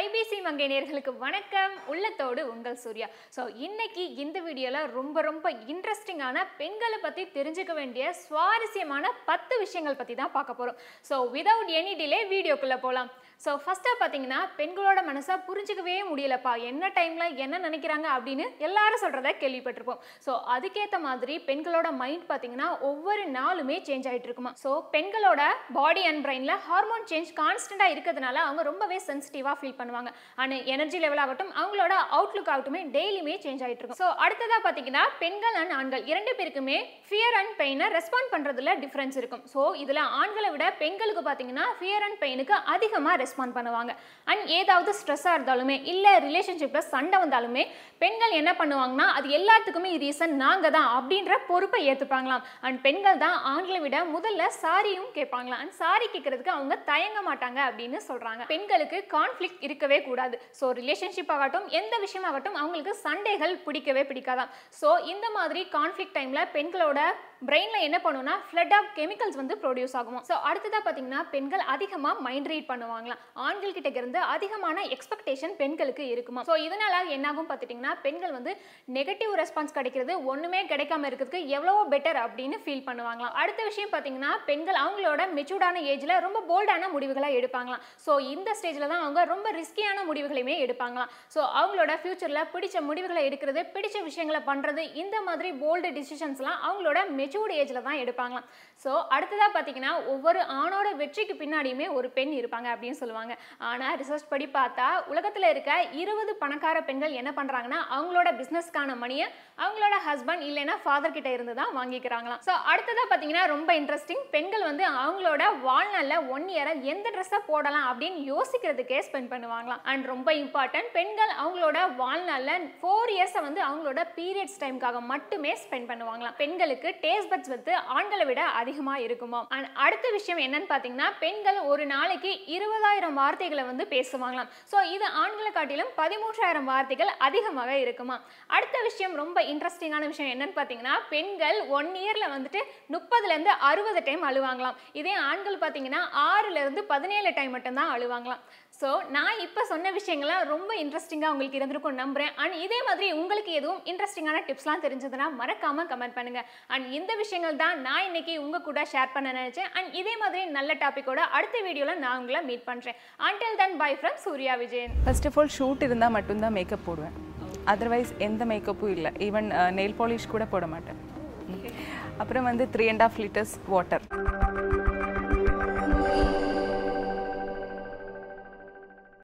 IBC மங்கை நேர்களுக்கு வணக்கம். உள்ளத்தோடு உங்கள் சூர்யா. ஸோ இன்னைக்கு இந்த வீடியோவில் ரொம்ப ரொம்ப இன்ட்ரெஸ்டிங்கான பெண்களை பற்றி தெரிஞ்சுக்க வேண்டிய சுவாரஸ்யமான பத்து விஷயங்கள் பற்றி தான் பார்க்க போகிறோம் ஸோ விதவுட் எனி டிலே வீடியோக்குள்ளே போகலாம் ஸோ ஃபஸ்ட்டாக பார்த்தீங்கன்னா பெண்களோட மனசை புரிஞ்சுக்கவே முடியலப்பா. என்ன டைமில் என்ன நினைக்கிறாங்க அப்படின்னு எல்லாரும் சொல்கிறத கேள்விப்பட்டிருப்போம். ஸோ அதுக்கேற்ற மாதிரி பெண்களோட மைண்ட் பார்த்தீங்கன்னா ஒவ்வொரு நாளுமே சேஞ்ச் ஆகிட்டு இருக்குமா? ஸோ பெண்களோட பாடி அண்ட் பிரெயினில் ஹார்மோன் சேஞ்ச் கான்ஸ்டண்ட்டாக இருக்கிறதுனால அவங்க ரொம்பவே சென்சிட்டிவாக ஃபீல் பண்ணுவாங்க. அண்ட் எனர்ஜி லெவல் ஆகட்டும் அவங்களோட அவுட்லுக் ஆகட்டுமே டெய்லியுமே சேஞ்ச் ஆகிட்டு இருக்கும். ஸோ அடுத்ததாக பார்த்தீங்கன்னா பெண்கள் அண்ட் ஆண்கள் இரண்டு பேருக்குமே ஃபியர் அண்ட் பெயினை ரெஸ்பாண்ட் பண்ணுறதுல டிஃப்ரென்ஸ் இருக்கும். ஸோ இதில் ஆண்களை விட பெண்களுக்கு பார்த்தீங்கன்னா ஃபியர் அண்ட் பெயினுக்கு அதிகமாக ரெஸ்பாண்ட் பண்ணுவாங்க. அண்ட் ஏதாவது ஸ்ட்ரெஸ்ஸாக இருந்தாலுமே இல்லை ரிலேஷன்ஷிப்பில் சண்டை வந்தாலுமே பெண்கள் என்ன பண்ணுவாங்கன்னா அது எல்லாத்துக்குமே ரீசன் நாங்கள் தான் அப்படின்ற பொறுப்பை ஏற்றுப்பாங்களாம் அண்ட் பெண்கள் தான் ஆண்களை விட முதல்ல சாரியும் கேட்பாங்களாம். அண்ட் சாரி கேட்கறதுக்கு அவங்க தயங்க மாட்டாங்க அப்படின்னு சொல்கிறாங்க பெண்களுக்கு கான்ஃப்ளிக்ட் இருக்கவே கூடாது. ஸோ ரிலேஷன்ஷிப் ஆகட்டும் எந்த விஷயமாகட்டும் அவங்களுக்கு சண்டைகள் பிடிக்கவே பிடிக்காதாம். ஸோ இந்த மாதிரி கான்ஃப்ளிக் டைமில் பெண்களோட பிரெயினில் என்ன பண்ணுன்னா ஃப்ளட் ஆஃப் கெமிக்கல்ஸ் வந்து ப்ரொடியூஸ் ஆகும் ஸோ அடுத்ததாக பார்த்தீங்கன்னா பெண்கள் அதிகமாக மைண்ட் ரீட் ஆண்கள் கிட்ட இருந்து அதிகமான எக்ஸ்பெக்டேஷன் பெண்களுக்கு இருக்குமா? ஸோ இதனால என்னாகும் பார்த்துட்டிங்கன்னா பெண்கள் வந்து நெகட்டிவ் ரெஸ்பான்ஸ் கிடைக்கிறது ஒன்றுமே கிடைக்காம இருக்கிறதுக்கு எவ்வளவோ பெட்டர் அப்படின்னு ஃபீல் பண்ணுவாங்களாம். அடுத்த விஷயம் பார்த்தீங்கன்னா பெண்கள் அவங்களோட மெச்சூர்டான ஏஜில் ரொம்ப போல்டான முடிவுகளை எடுப்பாங்களாம். ஸோ இந்த ஸ்டேஜில் தான் அவங்க ரொம்ப ரிஸ்கியான முடிவுகளையுமே எடுப்பாங்களாம். ஸோ அவங்களோட ஃப்யூச்சரில் பிடிச்ச முடிவுகளை எடுக்கிறது பிடிச்ச விஷயங்களை பண்ணுறது இந்த மாதிரி போல்டு டிசிஷன்ஸ்லாம் அவங்களோட மெச்சூர்டு ஏஜில் தான் எடுப்பாங்களாம். ஸோ அடுத்ததாக பார்த்தீங்கன்னா ஒவ்வொரு ஆணோட வெற்றிக்கு பின்னாடியுமே ஒரு பெண் இருப்பாங்க அப்படின்னு சொல்லுவாங்க. ஆனால் ரிசர்ச் படி பார்த்தா உலகத்தில் இருக்க இருபது பணக்கார பெண்கள் என்ன பண்ணுறாங்கன்னா அவங்களோட பிஸ்னஸ்க்கான மணியை அவங்களோட ஹஸ்பண்ட் இல்லைன்னா ஃபாதர் கிட்ட இருந்து தான் வாங்கிக்கிறாங்களாம். ஸோ அடுத்ததாக பார்த்தீங்கன்னா ரொம்ப இன்ட்ரெஸ்டிங் பெண்கள் வந்து அவங்களோட வாழ்நாளில் ஒன் இயரை எந்த ட்ரெஸ்ஸை போடலாம் அப்படின்னு யோசிக்கிறதுக்கே ஸ்பெண்ட் பண்ணுவாங்களாம். அண்ட் ரொம்ப இம்பார்ட்டன்ட் பெண்கள் அவங்களோட வாழ்நாளில் ஃபோர் இயர்ஸை வந்து அவங்களோட பீரியட்ஸ் டைமுக்காக மட்டுமே ஸ்பெண்ட் பண்ணுவாங்களாம். பெண்களுக்கு டேஸ்ட் பட்ஸ் வந்து ஆண்களை விட அதிகமாக இருக்குமா அண்ட் அடுத்த விஷயம் என்னன்னு பார்த்தீங்கன்னா பெண்கள் ஒரு நாளைக்கு இருபதாயிரம் வார்த்தைகளை வந்து பேசுவாங்களாம். ஸோ இது ஆண்களை காட்டிலும் பதிமூன்றாயிரம் வார்த்தைகள் அதிகமாக இருக்குமா அடுத்த விஷயம் ரொம்ப இன்ட்ரெஸ்டிங்கான விஷயம் என்னன்னு பார்த்தீங்கன்னா பெண்கள் ஒன் இயரில் வந்துட்டு முப்பதுலேருந்து அறுபது டைம் அழுவாங்களாம். இதே ஆண்கள் பார்த்தீங்கன்னா ஆறுலேருந்து பதினேழு டைம் மட்டும்தான் அழுவாங்களாம். ஸோ நான் இப்போ சொன்ன விஷயங்கள்லாம் ரொம்ப இன்ட்ரெஸ்டிங்காக உங்களுக்கு இருந்திருக்கும் நம்புறேன். அண்ட் இதே மாதிரி உங்களுக்கு எதுவும் இன்ட்ரெஸ்டிங்கான டிப்ஸ்லாம் தெரிஞ்சதுன்னா மறக்காமல் கமெண்ட் பண்ணுங்கள் அண்ட் இந்த விஷயங்கள் தான் நான் இன்னைக்கு உங்கள் கூட ஷேர் பண்ண நினச்சேன். அண்ட் இதே மாதிரி நல்ல டாப்பிக்கோட அடுத்த வீடியோவில் நான் உங்களை மீட் பண்ணுறேன் until then bye from Surya Vijayan. First of all shoot இருந்தால் மட்டும்தான் மேக்கப் போடுவேன். அதர்வைஸ் எந்த மேக்கப்பும் இல்லை. ஈவன் நெயில் பாலிஷ் கூட போட மாட்டேன். அப்புறம் வந்து three and half litres water